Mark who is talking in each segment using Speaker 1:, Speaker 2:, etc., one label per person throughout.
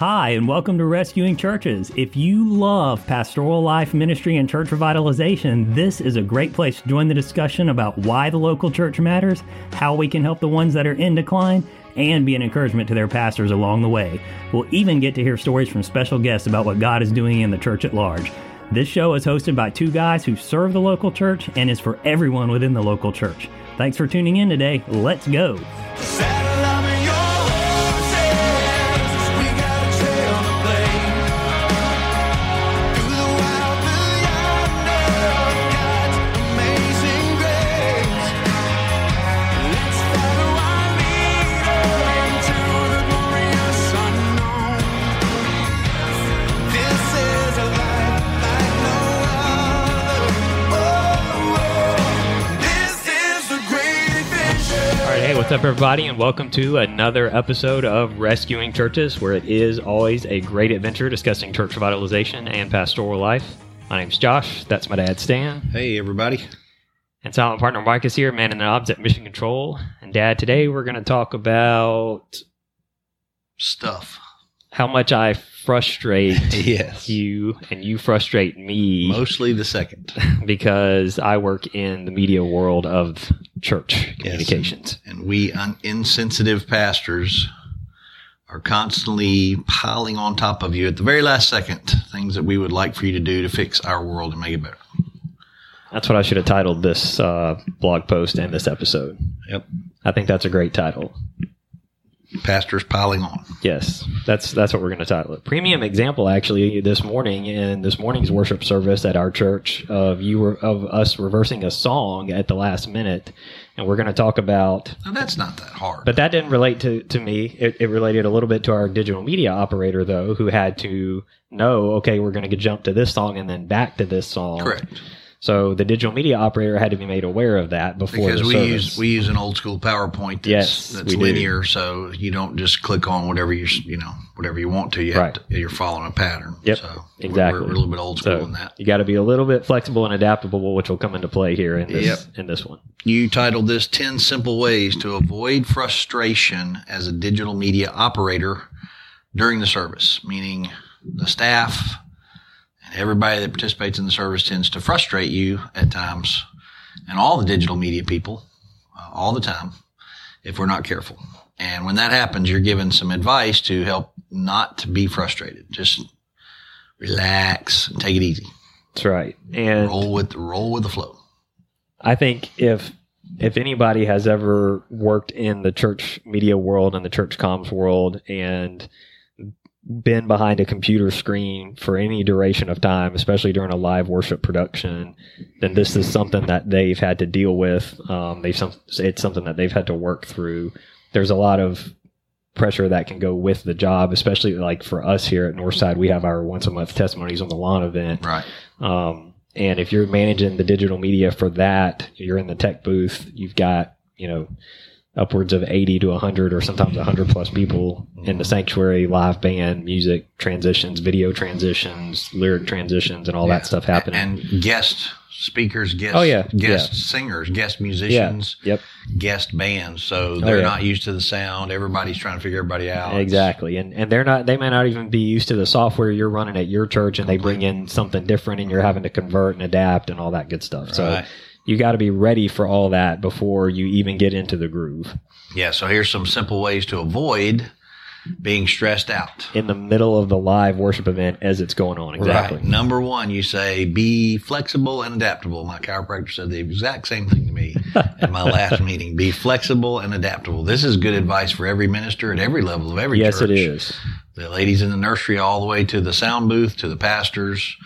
Speaker 1: Hi, and welcome to Rescuing Churches. If you love pastoral life, ministry, and church revitalization, this is a great place to join the discussion about why the local church matters, how we can help the ones that are in decline, and be an encouragement to their pastors along the way. We'll even get to hear stories from special guests about what God is doing in the church at large. This show is hosted by two guys who serve the local church and is for everyone within the local church. Thanks for tuning in today. Let's go. What's up, everybody, and welcome to another episode of Rescuing Churches, where it is always a great adventure discussing church revitalization and pastoral life. My name's Josh. That's my dad, Stan.
Speaker 2: Hey, everybody.
Speaker 1: And silent partner Mike is here, man in the knobs at Mission Control. And Dad, today we're going to talk about
Speaker 2: stuff.
Speaker 1: How much I frustrate
Speaker 2: yes.
Speaker 1: you and you frustrate me.
Speaker 2: Mostly the second.
Speaker 1: because I work in the media world of church communications.
Speaker 2: Yes, and, and, we un- insensitive pastors are constantly piling on top of you at the very last second things that we would like for you to do to fix our world and make it better.
Speaker 1: That's what I should have titled this uh, blog post and this episode.
Speaker 2: Yep.
Speaker 1: I think that's a great title
Speaker 2: pastors piling on.
Speaker 1: Yes, that's that's what we're going to title it. Premium example, actually, this morning in this morning's worship service at our church of you were of us reversing a song at the last minute, and we're going to talk about.
Speaker 2: Now that's not that hard.
Speaker 1: But that didn't relate to to me. It, it related a little bit to our digital media operator though, who had to know, okay, we're going to jump to this song and then back to this song.
Speaker 2: Correct.
Speaker 1: So the digital media operator had to be made aware of that before
Speaker 2: because we
Speaker 1: service.
Speaker 2: use we use an old school PowerPoint that's,
Speaker 1: yes,
Speaker 2: that's linear, do. so you don't just click on whatever you you know whatever you want to. You
Speaker 1: right.
Speaker 2: to, you're following a pattern.
Speaker 1: Yep,
Speaker 2: so
Speaker 1: exactly.
Speaker 2: We're, we're, a little bit old school
Speaker 1: so
Speaker 2: in that.
Speaker 1: You got to be a little bit flexible and adaptable, which will come into play here in this
Speaker 2: yep.
Speaker 1: in this one.
Speaker 2: You titled this 10 simple ways to avoid frustration as a digital media operator during the service, meaning the staff everybody that participates in the service tends to frustrate you at times, and all the digital media people, uh, all the time, if we're not careful. And when that happens, you're given some advice to help not to be frustrated. Just relax and take it easy.
Speaker 1: That's right. And
Speaker 2: roll with roll with the flow.
Speaker 1: I think if if anybody has ever worked in the church media world and the church comms world and been behind a computer screen for any duration of time, especially during a live worship production, then this is something that they've had to deal with. Um, they've some, it's something that they've had to work through. There's a lot of pressure that can go with the job, especially like for us here at Northside, we have our once a month testimonies on the lawn event.
Speaker 2: Right.
Speaker 1: Um, and if you're managing the digital media for that, you're in the tech booth, you've got, you know, upwards of 80 to 100 or sometimes 100 plus people in the mm. sanctuary live band music transitions video transitions lyric transitions and all yeah. that stuff happening.
Speaker 2: And guest speakers guest
Speaker 1: oh yeah.
Speaker 2: guest
Speaker 1: yeah.
Speaker 2: singers guest musicians
Speaker 1: yep.
Speaker 2: guest bands. So oh, they're oh, not used to the sound. Everybody's trying to figure everybody out.
Speaker 1: Exactly. And and they're not they may not even be used to the software you're running at your church and they bring in something different and you're having to convert and adapt and all that good stuff. Right. so you got to be ready for all that before you even get into the groove.
Speaker 2: Yeah. So here's some simple ways to avoid being stressed out
Speaker 1: in the middle of the live worship event as it's going on. Exactly.
Speaker 2: Right. Number one, you say be flexible and adaptable. My chiropractor said the exact same thing to me at my last meeting. Be flexible and adaptable. This is good advice for every minister at every level of every
Speaker 1: yes,
Speaker 2: church.
Speaker 1: Yes, it is.
Speaker 2: The ladies in the nursery, all the way to the sound booth, to the pastors.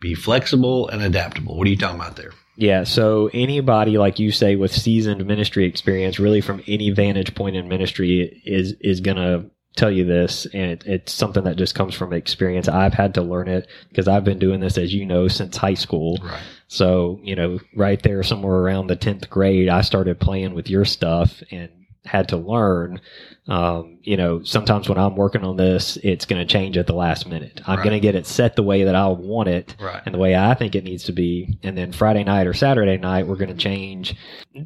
Speaker 2: Be flexible and adaptable. What are you talking about there?
Speaker 1: Yeah, so anybody like you say with seasoned ministry experience, really from any vantage point in ministry, is is gonna tell you this, and it, it's something that just comes from experience. I've had to learn it because I've been doing this, as you know, since high school.
Speaker 2: Right.
Speaker 1: So you know, right there, somewhere around the tenth grade, I started playing with your stuff and had to learn. Um, you know, sometimes when I'm working on this, it's going to change at the last minute. I'm
Speaker 2: Right.
Speaker 1: going to get it set the way that I want it
Speaker 2: Right.
Speaker 1: and the way I think it needs to be. And then Friday night or Saturday night, we're going to change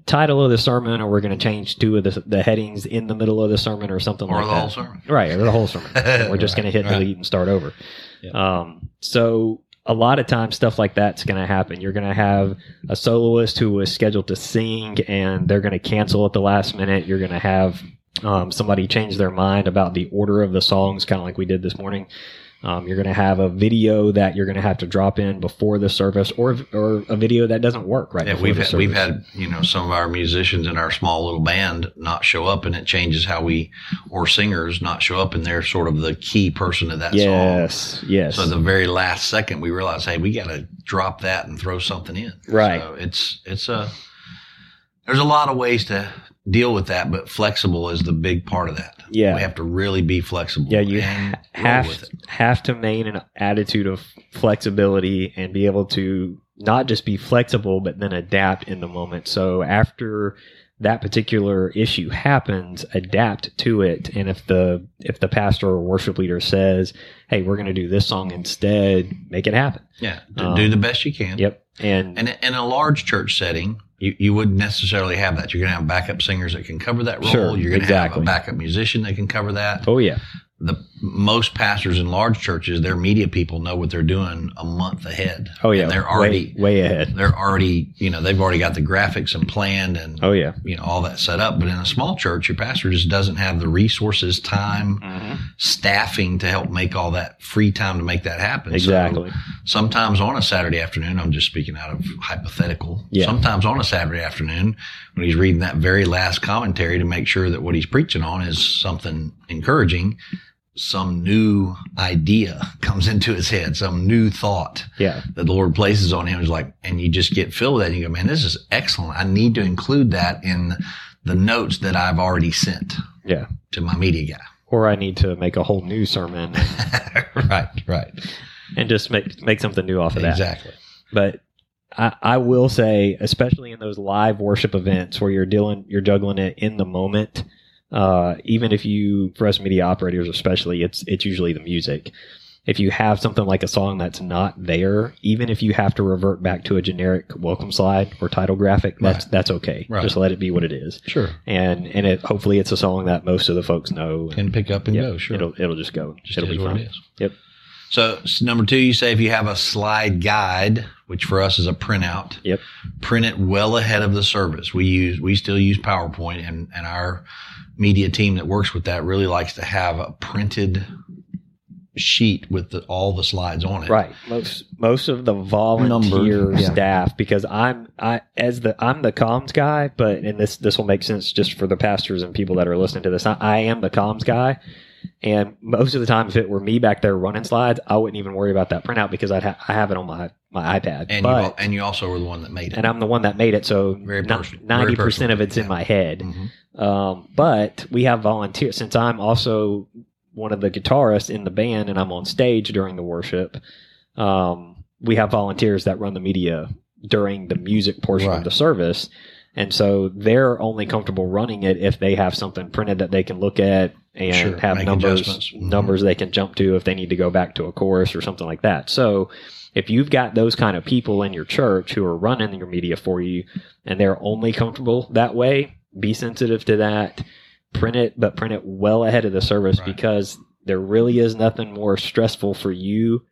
Speaker 1: title of the sermon, or we're going to change two of the, the headings in the middle of the sermon, or something
Speaker 2: Or
Speaker 1: like
Speaker 2: the
Speaker 1: that.
Speaker 2: whole sermon.
Speaker 1: Right, or the whole sermon. we're just
Speaker 2: Right,
Speaker 1: going to hit
Speaker 2: right.
Speaker 1: delete and start over.
Speaker 2: Yeah.
Speaker 1: Um, so a lot of times stuff like that's going to happen. You're going to have a soloist who was scheduled to sing and they're going to cancel at the last minute. You're going to have um, somebody change their mind about the order of the songs, kind of like we did this morning. Um, you're going to have a video that you're going to have to drop in before the service, or or a video that doesn't work right.
Speaker 2: Yeah,
Speaker 1: before
Speaker 2: we've
Speaker 1: the
Speaker 2: had, we've had you know some of our musicians in our small little band not show up, and it changes how we or singers not show up, and they're sort of the key person of that song.
Speaker 1: yes, yes,
Speaker 2: So the very last second, we realize, hey, we got to drop that and throw something in.
Speaker 1: Right.
Speaker 2: So it's it's a there's a lot of ways to deal with that, but flexible is the big part of that.
Speaker 1: Yeah.
Speaker 2: we have to really be flexible.
Speaker 1: Yeah, you ha- have have to maintain an attitude of flexibility and be able to not just be flexible, but then adapt in the moment. So after that particular issue happens, adapt to it. And if the if the pastor or worship leader says, "Hey, we're going to do this song instead," make it happen.
Speaker 2: Yeah, do,
Speaker 1: Um,
Speaker 2: do the best you can.
Speaker 1: Yep. And,
Speaker 2: And in a large church setting, you, you wouldn't necessarily have that. You're going to have backup singers that can cover that role.
Speaker 1: Sure,
Speaker 2: You're going to
Speaker 1: exactly.
Speaker 2: have a backup musician that can cover that.
Speaker 1: oh yeah,
Speaker 2: The most pastors in large churches, their media people know what they're doing a month ahead.
Speaker 1: oh yeah,
Speaker 2: And they're already
Speaker 1: way, way ahead.
Speaker 2: they're already you know they've already got the graphics and planned and
Speaker 1: Oh yeah.
Speaker 2: you know all that set up. But in a small church, your pastor just doesn't have the resources, time, mm-hmm. staffing to help make all that free time to make that happen. So
Speaker 1: Exactly.
Speaker 2: sometimes on a Saturday afternoon, I'm just speaking out of hypothetical.
Speaker 1: Yeah.
Speaker 2: Sometimes on a Saturday afternoon, when he's reading that very last commentary to make sure that what he's preaching on is something encouraging, some new idea comes into his head, some new thought
Speaker 1: yeah.
Speaker 2: that the Lord places on him is like, and you just get filled with that and you go, man, this is excellent. I need to include that in the notes that I've already sent
Speaker 1: Yeah.
Speaker 2: to my media guy.
Speaker 1: Or I need to make a whole new sermon
Speaker 2: right, right.
Speaker 1: and just make make something new off of that.
Speaker 2: Exactly.
Speaker 1: but I, I will say, especially in those live worship events where you're dealing, you're juggling it in the moment. Uh, even if you, for us media operators, especially, it's it's usually the music. If you have something like a song that's not there, even if you have to revert back to a generic welcome slide or title graphic, that's
Speaker 2: Right.
Speaker 1: that's okay.
Speaker 2: Right.
Speaker 1: Just let it be what it is,
Speaker 2: Sure.
Speaker 1: and and it hopefully it's a song that most of the folks know.
Speaker 2: Can pick up and go. Sure.
Speaker 1: It'll it'll just go.
Speaker 2: just
Speaker 1: it'll be
Speaker 2: what
Speaker 1: fine.
Speaker 2: it is.
Speaker 1: Yep.
Speaker 2: So s- number two, you say if you have a slide guide, which for us is a printout,
Speaker 1: Yep.
Speaker 2: print it well ahead of the service. We use, we still use PowerPoint and, and our media team that works with that really likes to have a printed sheet with the, all the slides on it.
Speaker 1: Right. Most most of the volunteer
Speaker 2: Numbered, yeah.
Speaker 1: staff because I'm I as the I'm the comms guy, but and this this will make sense just for the pastors and people that are listening to this. I, I am the comms guy. And most of the time, if it were me back there running slides, I wouldn't even worry about that printout because I'd ha- I have it on my, my iPad.
Speaker 2: And
Speaker 1: but,
Speaker 2: you, and you also were the one that made it.
Speaker 1: and I'm the one that made it, so
Speaker 2: Very personal.
Speaker 1: Ninety percent
Speaker 2: personal.
Speaker 1: of it's in my head.
Speaker 2: Mhm.
Speaker 1: Um, but we have volunteers since I'm also one of the guitarists in the band and I'm on stage during the worship. Um, we have volunteers that run the media during the music portion
Speaker 2: Right.
Speaker 1: of the service. And so they're only comfortable running it if they have something printed that they can look at and
Speaker 2: Sure,
Speaker 1: have numbers.
Speaker 2: Mhm.
Speaker 1: numbers they can jump to if they need to go back to a chorus or something like that. So if you've got those kind of people in your church who are running your media for you and they're only comfortable that way, be sensitive to that. Print it, but print it well ahead of the service
Speaker 2: Right.
Speaker 1: because there really is nothing more stressful for you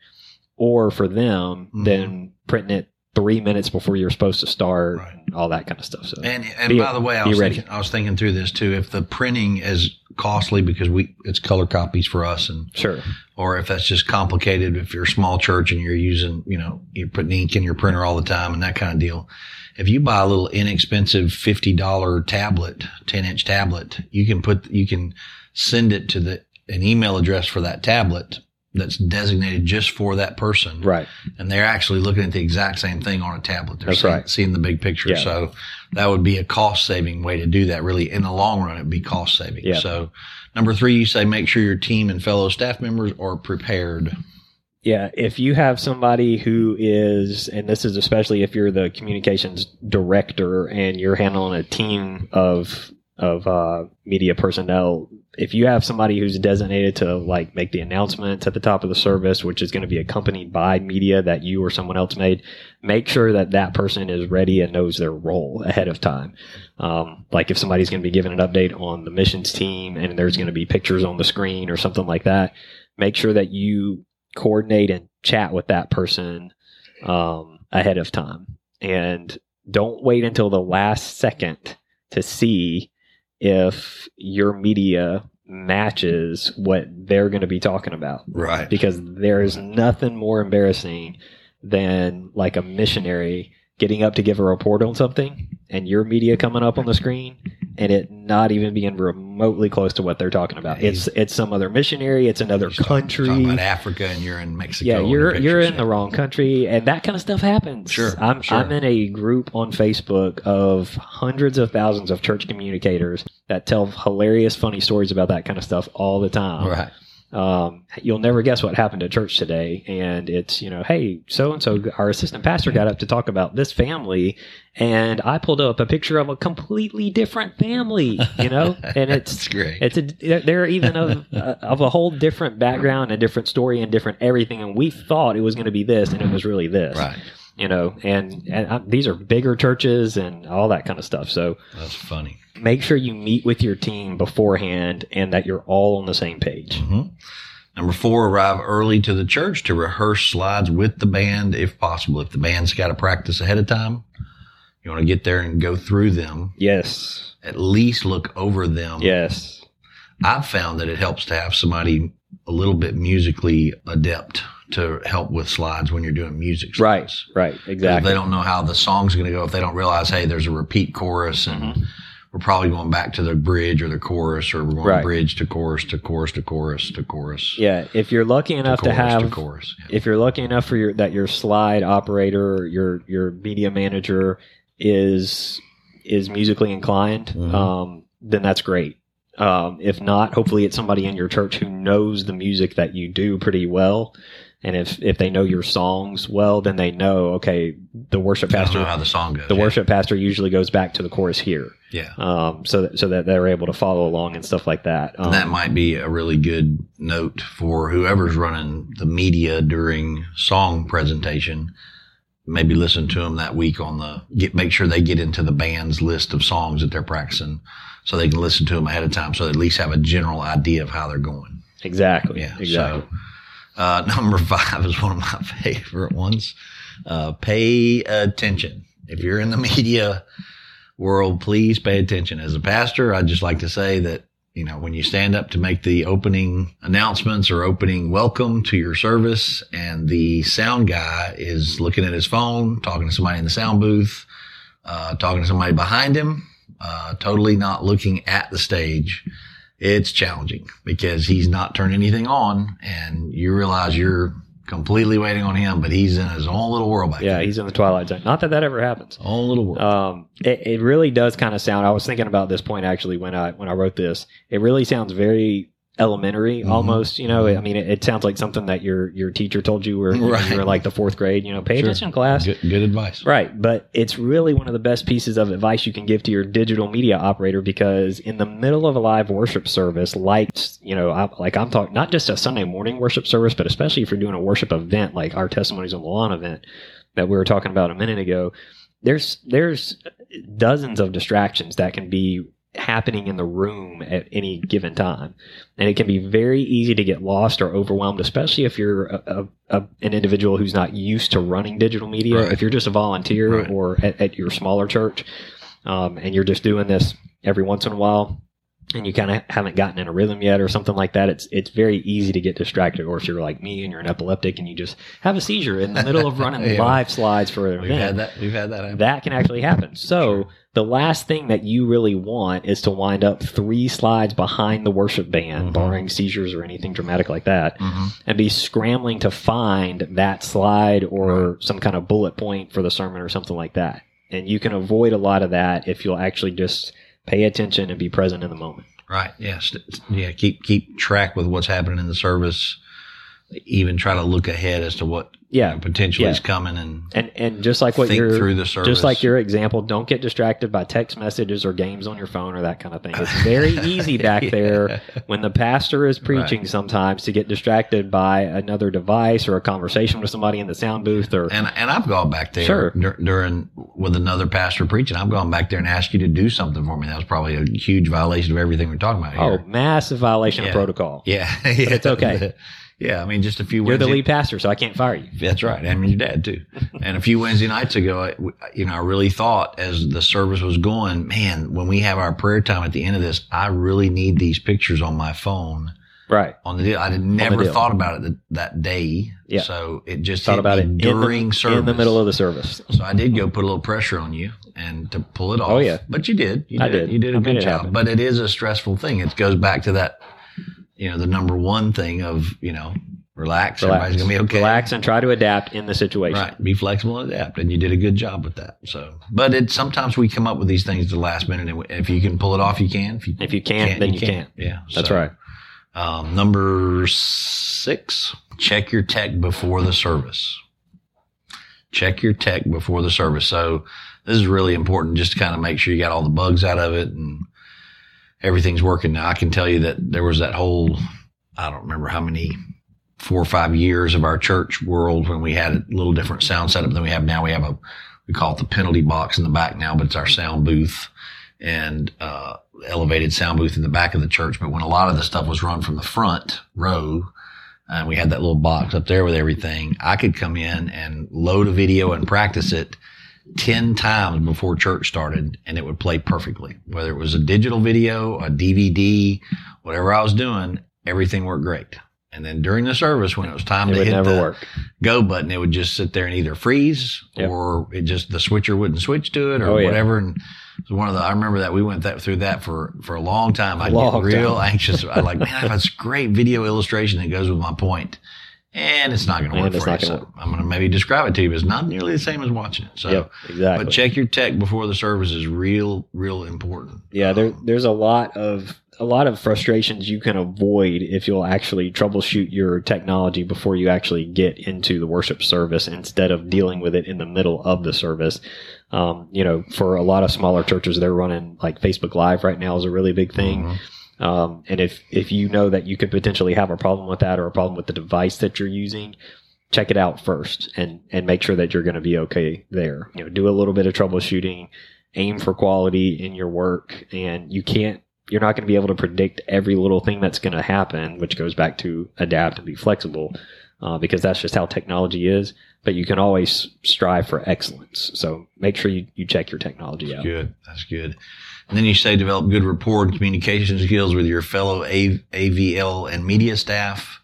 Speaker 1: or for them
Speaker 2: Mhm.
Speaker 1: than printing it three minutes before you're supposed to start,
Speaker 2: Right.
Speaker 1: all that kind of stuff. So
Speaker 2: And and
Speaker 1: Be-
Speaker 2: by the way, I was thinking, I was thinking through this too. If the printing is costly because we it's color copies for us, and
Speaker 1: sure,
Speaker 2: or if that's just complicated, if you're a small church and you're using, you know, you're putting ink in your printer all the time and that kind of deal. If you buy a little inexpensive fifty dollar tablet, ten inch tablet, you can put you can send it to the an email address for that tablet that's designated just for that person
Speaker 1: right,
Speaker 2: and they're actually looking at the exact same thing on a tablet. They're
Speaker 1: That's
Speaker 2: seeing,
Speaker 1: right.
Speaker 2: seeing the big picture.
Speaker 1: Yeah.
Speaker 2: So that would be a cost saving way to do that. Really, in the long run, it'd be cost saving.
Speaker 1: Yeah.
Speaker 2: So number three, you say make sure your team and fellow staff members are prepared.
Speaker 1: Yeah, if you have somebody who is, and this is especially if you're the communications director and you're handling a team of of uh, media personnel. If you have somebody who's designated to like make the announcements at the top of the service, which is going to be accompanied by media that you or someone else made, make sure that that person is ready and knows their role ahead of time. Um, like if somebody's going to be giving an update on the missions team and there's going to be pictures on the screen or something like that, make sure that you coordinate and chat with that person um, ahead of time and don't wait until the last second to see if your media matches what they're going to be talking about
Speaker 2: Right.
Speaker 1: because there is mm-hmm. nothing more embarrassing than like a missionary getting up to give a report on something and your media coming up on the screen and it not even being remotely close to what they're talking about. It's it's some other missionary, it's another country.
Speaker 2: Talking about Africa and you're in Mexico.
Speaker 1: Yeah, you're you're in the wrong country, and that kind of stuff happens.
Speaker 2: Sure,
Speaker 1: I'm
Speaker 2: sure.
Speaker 1: I'm in a group on Facebook of hundreds of thousands of church communicators that tell hilarious, funny stories about that kind of stuff all the time.
Speaker 2: Right.
Speaker 1: Um, you'll never guess what happened at church today, and it's you know, hey, so and so, our assistant pastor got up to talk about this family, and I pulled up a picture of a completely different family, you know, and it's
Speaker 2: great.
Speaker 1: it's a they're even of uh, of a whole different background and different story and different everything and we thought it was going to be this and it was really this
Speaker 2: right.
Speaker 1: you know and and uh, these are bigger churches and all that kind of stuff so
Speaker 2: That's funny.
Speaker 1: Make sure you meet with your team beforehand and that you're all on the same page
Speaker 2: hmm Number four, arrive early to the church to rehearse slides with the band if possible. If the band's got to practice ahead of time, you want to get there and go through them.
Speaker 1: yes
Speaker 2: At least look over them.
Speaker 1: yes
Speaker 2: I've found that it helps to have somebody a little bit musically adept to help with slides when you're doing music.
Speaker 1: right
Speaker 2: slides.
Speaker 1: right
Speaker 2: If
Speaker 1: exactly
Speaker 2: they don't know how the song's going to go, if they don't realize, hey, there's a repeat chorus and
Speaker 1: Mhm.
Speaker 2: We're probably going back to the bridge or the chorus or we're going
Speaker 1: Right.
Speaker 2: bridge to chorus to chorus to chorus to chorus.
Speaker 1: yeah if you're lucky enough to,
Speaker 2: chorus
Speaker 1: have
Speaker 2: to chorus. Yeah.
Speaker 1: if you're lucky enough for your that your slide operator or your your media manager is is musically inclined
Speaker 2: Mhm.
Speaker 1: um, then that's great um, if not hopefully it's somebody in your church who knows the music that you do pretty well and if if they know your songs well then they know okay the worship
Speaker 2: I don't know
Speaker 1: pastor
Speaker 2: how the song goes.
Speaker 1: the
Speaker 2: yeah.
Speaker 1: worship pastor usually goes back to the chorus here
Speaker 2: Yeah.
Speaker 1: um, so that, so that they're able to follow along and stuff like that um,
Speaker 2: And that might be a really good note for whoever's running the media during song presentation. Maybe listen to them that week on the get, make sure they get into the band's list of songs that they're practicing so they can listen to them ahead of time so they at least have a general idea of how they're going.
Speaker 1: exactly
Speaker 2: Yeah.
Speaker 1: exactly
Speaker 2: So, uh, number five is one of my favorite ones. Uh, pay attention. If you're in the media world, please pay attention. As a pastor, I'd just like to say that, you know, when you stand up to make the opening announcements or opening welcome to your service and the sound guy is looking at his phone, talking to somebody in the sound booth, uh, talking to somebody behind him, uh, totally not looking at the stage, it's challenging because he's not turning anything on and you realize you're completely waiting on him, but he's in his own little world back
Speaker 1: yeah
Speaker 2: there.
Speaker 1: he's in the twilight zone not that that ever happens
Speaker 2: own little world.
Speaker 1: um, it, it really does kind of sound. I was thinking about this point actually when I when I wrote this. It really sounds very elementary,
Speaker 2: Mhm.
Speaker 1: almost. You know, I mean, it, it sounds like something that your your teacher told you when
Speaker 2: Right.
Speaker 1: you were like the fourth grade. You know, pay
Speaker 2: Sure.
Speaker 1: attention, class.
Speaker 2: good, good advice.
Speaker 1: Right, but it's really one of the best pieces of advice you can give to your digital media operator because in the middle of a live worship service, like you know, I, like I'm talking not just a Sunday morning worship service, but especially if you're doing a worship event like our testimonies on the lawn event that we were talking about a minute ago, there's there's dozens of distractions that can be happening in the room at any given time and it can be very easy to get lost or overwhelmed especially if you're a, a, a, an individual who's not used to running digital media
Speaker 2: Right.
Speaker 1: if you're just a volunteer
Speaker 2: Right.
Speaker 1: or at, at your smaller church um, and you're just doing this every once in a while and you kind of haven't gotten in a rhythm yet or something like that it's it's very easy to get distracted or if you're like me and you're an epileptic and you just have a seizure in the middle of running
Speaker 2: Yeah.
Speaker 1: live slides for an
Speaker 2: We've
Speaker 1: event
Speaker 2: had that. We've had that happen.
Speaker 1: that can actually happen. So
Speaker 2: Sure.
Speaker 1: The last thing that you really want is to wind up three slides behind the worship band,
Speaker 2: Mhm.
Speaker 1: barring seizures or anything dramatic like that,
Speaker 2: Mhm.
Speaker 1: and be scrambling to find that slide or some kind of bullet point for the sermon or something like that. And you can avoid a lot of that if you'll actually just pay attention and be present in the moment.
Speaker 2: Right. Yeah. St- yeah. Keep keep track with what's happening in the service. Even try to look ahead as to what
Speaker 1: Yeah.
Speaker 2: you know, potentially
Speaker 1: Yeah.
Speaker 2: is coming and
Speaker 1: And and just like what you're
Speaker 2: through the service.
Speaker 1: just like your example, don't get distracted by text messages or games on your phone or that kind of thing. It's very easy back
Speaker 2: Yeah.
Speaker 1: there when the pastor is preaching sometimes to get distracted by another device or a conversation with somebody in the sound booth or
Speaker 2: And and I've gone back there
Speaker 1: Sure.
Speaker 2: dur- during with another pastor preaching. I've gone back there and asked you to do something for me. That was probably a huge violation of everything we're talking about Here.
Speaker 1: oh, massive violation
Speaker 2: Yeah.
Speaker 1: of protocol.
Speaker 2: yeah, yeah,
Speaker 1: it's okay.
Speaker 2: Yeah, I mean, just a few.
Speaker 1: You're the lead pastor, so I can't fire you.
Speaker 2: That's right. I mean, your dad too. And a few Wednesday nights ago, I, you know, I really thought as the service was going, man, when we have our prayer time at the end of this, I really need these pictures on my phone
Speaker 1: Right.
Speaker 2: on the deal. I had never thought about it that, that day.
Speaker 1: Yeah.
Speaker 2: So it just
Speaker 1: Thought about it
Speaker 2: during
Speaker 1: the,
Speaker 2: service
Speaker 1: in the middle of the service.
Speaker 2: So I did go put a little pressure on you and to pull it oh, off.
Speaker 1: Oh, yeah.
Speaker 2: But you did. You
Speaker 1: I
Speaker 2: did.
Speaker 1: did.
Speaker 2: You did a
Speaker 1: I
Speaker 2: good job.
Speaker 1: happen.
Speaker 2: But it is a stressful thing. It goes back to that, you know, the number one thing of, you know, relax.
Speaker 1: Relax.
Speaker 2: Everybody's gonna be okay.
Speaker 1: Relax and try to adapt in the situation.
Speaker 2: Right. Be flexible and adapt. And you did a good job with that. So, but it sometimes we come up with these things at the last minute. And if you can pull it off, you can. If you,
Speaker 1: If you can't, then you can't.
Speaker 2: Yeah.
Speaker 1: That's
Speaker 2: So,
Speaker 1: right.
Speaker 2: Um, number six, check your tech before the service. Check your tech before the service. So this is really important just to kind of make sure you got all the bugs out of it and everything's working. Now I can tell you that there was that whole, I don't remember how many, four or five years of our church world when we had a little different sound setup than we have now. We have a, we call it the penalty box in the back now, but it's our sound booth and, uh, elevated sound booth in the back of the church. But when a lot of the stuff was run from the front row, and we had that little box up there with everything, I could come in and load a video and practice it 10 times before church started and it would play perfectly. Whether it was a digital video, a DVD, whatever I was doing, everything worked great. And then during the service, when it was time
Speaker 1: It
Speaker 2: to hit the
Speaker 1: work.
Speaker 2: go button, it would just sit there and either freeze
Speaker 1: Yep.
Speaker 2: or it just, the switcher wouldn't switch to it or
Speaker 1: Oh, yeah.
Speaker 2: whatever. And it was one of the, I remember that we went that through that for, for a long time. I get real
Speaker 1: time.
Speaker 2: anxious. I like, man, I have this great video illustration that goes with my point and it's not going to work for you. So I'm going to maybe describe it to you. But it's not nearly the same as watching it. So,
Speaker 1: yep, exactly.
Speaker 2: but check your tech before the service is real, real important.
Speaker 1: Yeah, there,
Speaker 2: Um,
Speaker 1: there's a lot of a lot of frustrations you can avoid if you'll actually troubleshoot your technology before you actually get into the worship service instead of dealing with it in the middle of the service. Um, you know, for a lot of smaller churches, they're running like Facebook Live right now is a really big thing.
Speaker 2: Mhm.
Speaker 1: Um, and if if you know that you could potentially have a problem with that or a problem with the device that you're using, check it out first and and make sure that you're going to be okay there. You know, do a little bit of troubleshooting, aim for quality in your work, and you can't. You're not going to be able to predict every little thing that's going to happen, which goes back to adapt and be flexible, uh, because that's just how technology is. But you can always strive for excellence. So make sure you, you check your technology out.
Speaker 2: Good. That's good. And then you say develop good rapport and communication skills with your fellow A- AVL and media staff.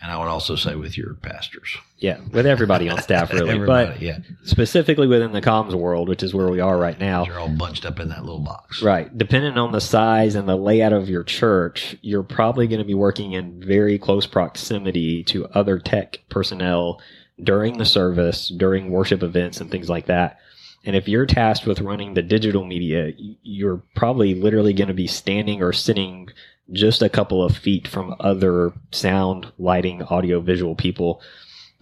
Speaker 2: And I would also say with your pastors.
Speaker 1: Yeah, with everybody on staff, really.
Speaker 2: Everybody,
Speaker 1: but
Speaker 2: yeah.
Speaker 1: specifically within the comms world, which is where we are right now.
Speaker 2: You're all bunched up in that little box.
Speaker 1: Right. Depending on the size and the layout of your church, you're probably going to be working in very close proximity to other tech personnel during the service, during worship events, and things like that. And if you're tasked with running the digital media, you're probably literally going to be standing or sitting just a couple of feet from other sound, lighting, audio, visual people.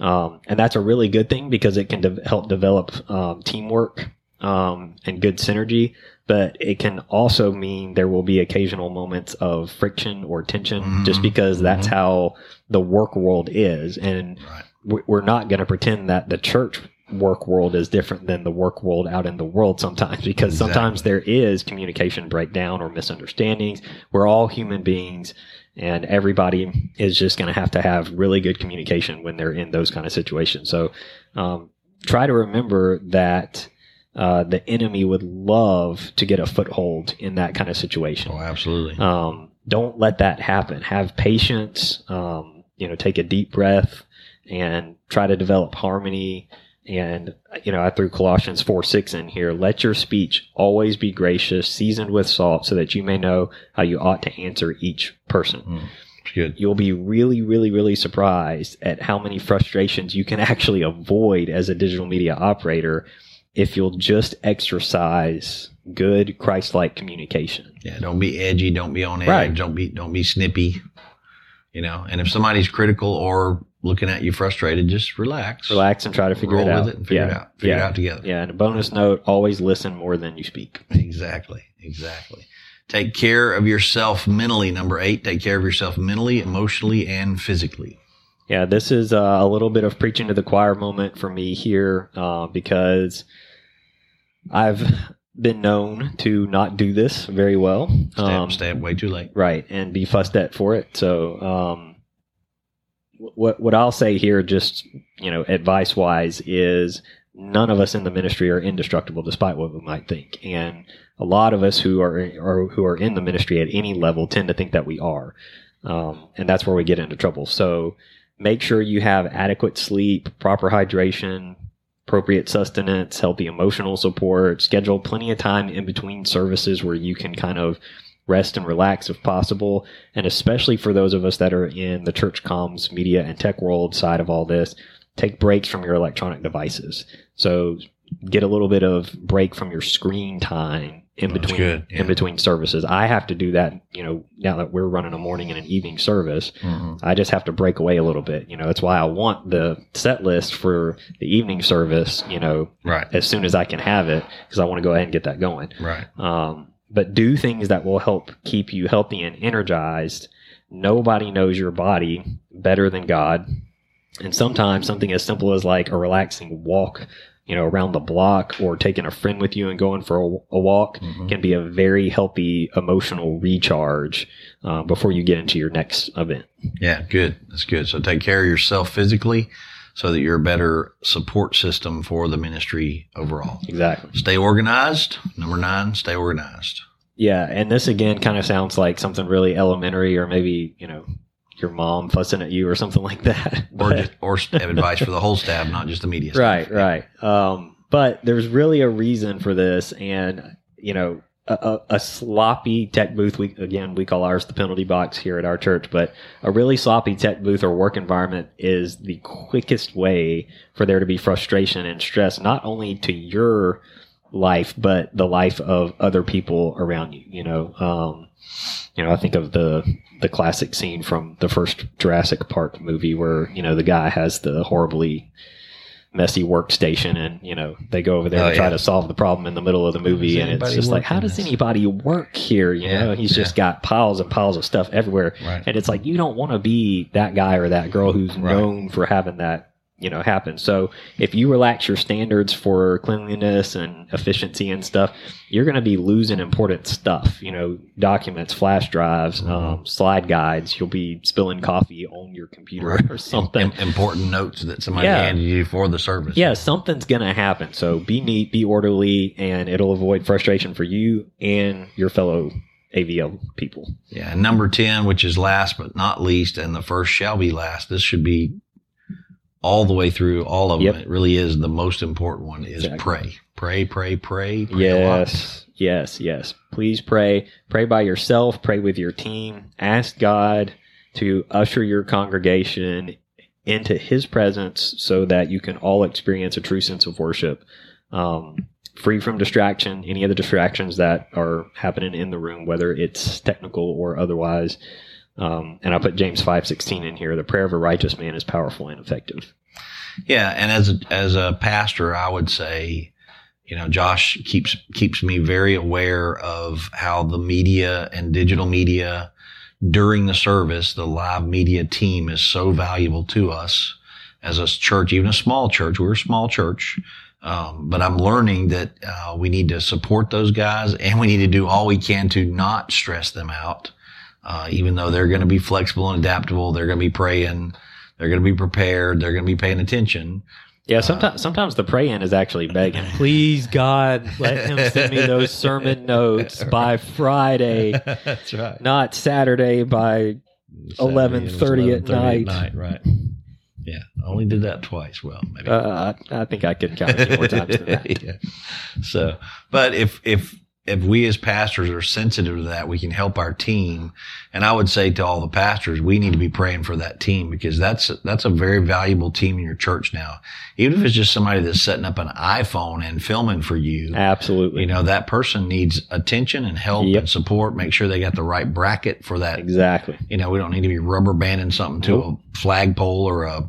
Speaker 1: Um, and that's a really good thing because it can de- help develop um, teamwork um, and good synergy. But it can also mean there will be occasional moments of friction or tension
Speaker 2: Mhm.
Speaker 1: just because that's
Speaker 2: Mhm.
Speaker 1: how the work world is. And
Speaker 2: Right.
Speaker 1: We- we're not going to pretend that the church work world is different than the work world out in the world sometimes because sometimes there is communication breakdown or misunderstandings we're all human beings and everybody is just going to have to have really good communication when they're in those kind of situations so um, try to remember that uh, the enemy would love to get a foothold in that kind of situation
Speaker 2: Oh, absolutely.
Speaker 1: um, don't let that happen. Have patience. Um, you know, take a deep breath and try to develop harmony. And you know, I threw Colossians four six in here. Let your speech always be gracious, seasoned with salt, so that you may know how you ought to answer each person.
Speaker 2: Mm, good.
Speaker 1: You'll be really, really, really surprised at how many frustrations you can actually avoid as a digital media operator if you'll just exercise good Christ-like communication.
Speaker 2: Yeah. Don't be edgy. Don't be on edge.
Speaker 1: Right.
Speaker 2: Don't be, don't be snippy. You know, and if somebody's critical or looking at you frustrated, just relax.
Speaker 1: Relax and try to figure
Speaker 2: Roll
Speaker 1: it out.
Speaker 2: with it and figure
Speaker 1: yeah.
Speaker 2: it out. Figure
Speaker 1: yeah.
Speaker 2: it out together.
Speaker 1: Yeah. And a bonus note: always listen more than you speak.
Speaker 2: Exactly. Exactly. Take care of yourself mentally. Number eight, take care of yourself mentally, emotionally, and physically.
Speaker 1: Yeah, this is uh, a little bit of preaching to the choir moment for me here uh, because I've been known to not do this very well.
Speaker 2: Stay,
Speaker 1: Um,
Speaker 2: up, stay up way too late.
Speaker 1: right and be fussed at for it so um what what i'll say here just you know advice wise is none of us in the ministry are indestructible despite what we might think. And a lot of us who are, who are in the ministry at any level tend to think that we are. Um, and that's where we get into trouble. So make sure you have adequate sleep proper hydration appropriate sustenance healthy emotional support schedule plenty of time in between services where you can kind of rest and relax if possible. And especially for those of us that are in the church comms, media, and tech world side of all this, take breaks from your electronic devices. So get a little bit of break from your screen time in
Speaker 2: That's
Speaker 1: between
Speaker 2: good, yeah.
Speaker 1: in between services. I have to do that, you know, now that we're running a morning and an evening service. I just have to break away a little bit. You know, that's why I want the set list for the evening service, you know,
Speaker 2: Right.
Speaker 1: as soon as I can have it because I want to go ahead and get that going
Speaker 2: Right.
Speaker 1: um, but do things that will help keep you healthy and energized. Nobody knows your body better than God. And sometimes something as simple as like a relaxing walk, you know, around the block or taking a friend with you and going for a, a walk
Speaker 2: Mhm.
Speaker 1: can be a very healthy emotional recharge uh, before you get into your next event.
Speaker 2: Yeah, good. That's good. So take care of yourself physically so that you're a better support system for the ministry overall.
Speaker 1: Exactly.
Speaker 2: Stay organized. Number nine, stay organized.
Speaker 1: Yeah, and this again kind of sounds like something really elementary, or maybe you know your mom fussing at you or something like that.
Speaker 2: Or just, or have advice for the whole staff, not just the media. staff.
Speaker 1: right, right. Um, but there's really a reason for this, and you know, a, a, sloppy tech booth. We again we call ours the penalty box here at our church, but a really sloppy tech booth or work environment is the quickest way for there to be frustration and stress, not only to your life but the life of other people around you. You know, um, you know, I think of the the classic scene from the first Jurassic Park movie where you know the guy has the horribly messy workstation and you know they go over there
Speaker 2: Oh,
Speaker 1: and try
Speaker 2: yeah.
Speaker 1: to solve the problem in the middle of the movie
Speaker 2: does
Speaker 1: and it's just like how does
Speaker 2: this?
Speaker 1: anybody work here you
Speaker 2: Yeah,
Speaker 1: know he's
Speaker 2: yeah.
Speaker 1: just got piles and piles of stuff everywhere
Speaker 2: Right.
Speaker 1: and it's like you don't want to be that guy or that girl who's
Speaker 2: Right.
Speaker 1: known for having that you know happen so if you relax your standards for cleanliness and efficiency and stuff you're going to be losing important stuff you know documents flash drives
Speaker 2: Mhm.
Speaker 1: um, slide guides you'll be spilling coffee on your computer
Speaker 2: Right.
Speaker 1: or something
Speaker 2: Im- important notes that somebody
Speaker 1: Yeah.
Speaker 2: handed you for the service.
Speaker 1: yeah, something's going to happen. So be neat, be orderly, and it'll avoid frustration for you and your fellow AVL people.
Speaker 2: Yeah. Number 10, which is last but not least, and the first shall be last. This should be all the way through all of
Speaker 1: Yep.
Speaker 2: them. It really is the most important one is
Speaker 1: Exactly.
Speaker 2: pray. Pray, pray, pray. pray.
Speaker 1: Yes, yes, yes. Please pray. Pray by yourself, pray with your team. Ask God to usher your congregation into his presence so that you can all experience a true sense of worship. Um, free from distraction, any of the distractions that are happening in the room, whether it's technical or otherwise. Um, and I put James five sixteen in here. The prayer of a righteous man is powerful and effective.
Speaker 2: Yeah, and as a, as a pastor, I would say, you know, Josh keeps keeps me very aware of how the media and digital media during the service, the live media team is so valuable to us as a church, even a small church. We're a small church. Um, but I'm learning that uh, we need to support those guys and we need to do all we can to not stress them out. Uh, even though they're going to be flexible and adaptable, they're going to be praying, they're going to be prepared, they're going to be paying attention.
Speaker 1: Yeah, sometimes sometimes the praying is actually begging, please God, let him send me those sermon notes by Friday,
Speaker 2: That's right.
Speaker 1: not Saturday by 11:30 at night.
Speaker 2: Right. Yeah. I only did that twice. Well, maybe.
Speaker 1: uh, I I think I could count a few more times than that.
Speaker 2: Yeah. So, but if if if we as pastors are sensitive to that, we can help our team. And I would say to all the pastors, we need to be praying for that team because that's that's a very valuable team in your church now. Even if it's just somebody that's setting up an iPhone and filming for you,
Speaker 1: Absolutely.
Speaker 2: you know that person needs attention and help
Speaker 1: Yep.
Speaker 2: and support. Make sure they got the right bracket for that.
Speaker 1: exactly.
Speaker 2: You know, we don't need to be rubber banding something to
Speaker 1: Nope.
Speaker 2: Flagpole or a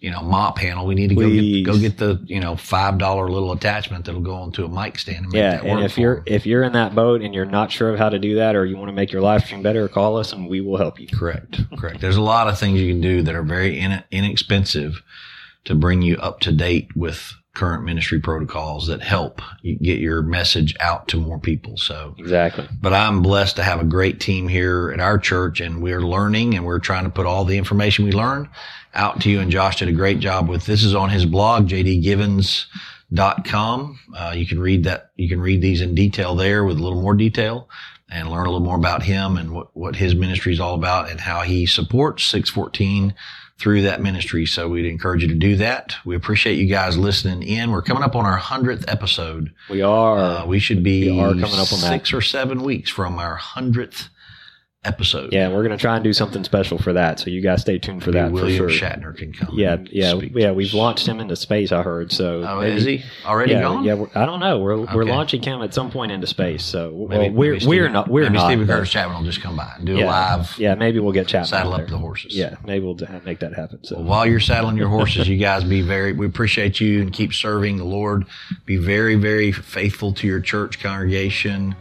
Speaker 2: you know mop handle. We need to go get, go get the you know five dollar little attachment that'll go onto a mic stand and make
Speaker 1: Yeah,
Speaker 2: that
Speaker 1: and
Speaker 2: work.
Speaker 1: if you're
Speaker 2: 'em.
Speaker 1: if you're in that boat and you're not sure of how to do that, or you want to make your live stream better, call us and we will help you.
Speaker 2: Correct. Correct. There's a lot of things you can do that are very in, inexpensive to bring you up to date with current ministry protocols that help you get your message out to more people. So,
Speaker 1: Exactly.
Speaker 2: but I'm blessed to have a great team here at our church and we're learning and we're trying to put all the information we learn out to you. And Josh did a great job with this is on his blog, jdgivens.com. Uh, you can read that. You can read these in detail there with a little more detail and learn a little more about him and what, what his ministry is all about and how he supports 614 through that ministry. So we'd encourage you to do that. We appreciate you guys listening in. We're coming up on our hundredth episode.
Speaker 1: We are.
Speaker 2: Uh, we should be
Speaker 1: we are coming up on that.
Speaker 2: six or seven weeks from our hundredth episode.
Speaker 1: yeah, we're gonna try and do something special for that. So you guys stay tuned for
Speaker 2: Maybe
Speaker 1: that for
Speaker 2: William
Speaker 1: sure.
Speaker 2: Shatner can come.
Speaker 1: Yeah, yeah, yeah. We've launched him into space. I heard. So
Speaker 2: Oh,
Speaker 1: maybe-
Speaker 2: is he already
Speaker 1: yeah,
Speaker 2: gone?
Speaker 1: yeah. I don't know. We're we're launching him at some point into space. So well,
Speaker 2: Maybe-
Speaker 1: we're
Speaker 2: maybe
Speaker 1: we're
Speaker 2: Stephen-
Speaker 1: not we're
Speaker 2: maybe
Speaker 1: not.
Speaker 2: Stephen
Speaker 1: uh,
Speaker 2: Curtis Chapman will just come by and do
Speaker 1: yeah,
Speaker 2: a live
Speaker 1: Yeah, maybe we'll get Chapman.
Speaker 2: saddle up the horses.
Speaker 1: Yeah, maybe we'll make that happen. So
Speaker 2: Well, while you're saddling your horses, you guys be very, we appreciate you and keep serving the Lord. Be very, very faithful to your church congregation.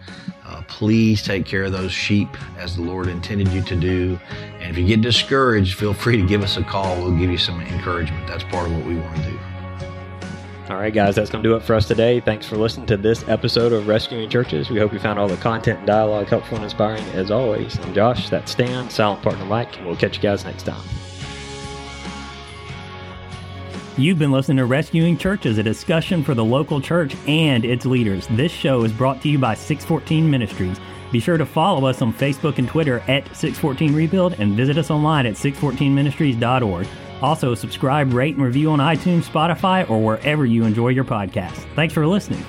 Speaker 2: Uh, please take care of those sheep as the Lord intended you to do. And if you get discouraged, feel free to give us a call. We'll give you some encouragement. That's part of what we want to do.
Speaker 1: All right, guys, that's going to do it for us today. Thanks for listening to this episode of Rescuing Churches. We hope you found all the content and dialogue helpful and inspiring as always. I'm Josh, that's Stan, silent partner Mike, and we'll catch you guys next time.
Speaker 3: You've been listening to Rescuing Churches, a discussion for the local church and its leaders. This show is brought to you by 614 Ministries. Be sure to follow us on Facebook and Twitter at 614 Rebuild and visit us online at 614ministries.org. Also, subscribe, rate, and review on iTunes, Spotify, or wherever you enjoy your podcast. Thanks for listening.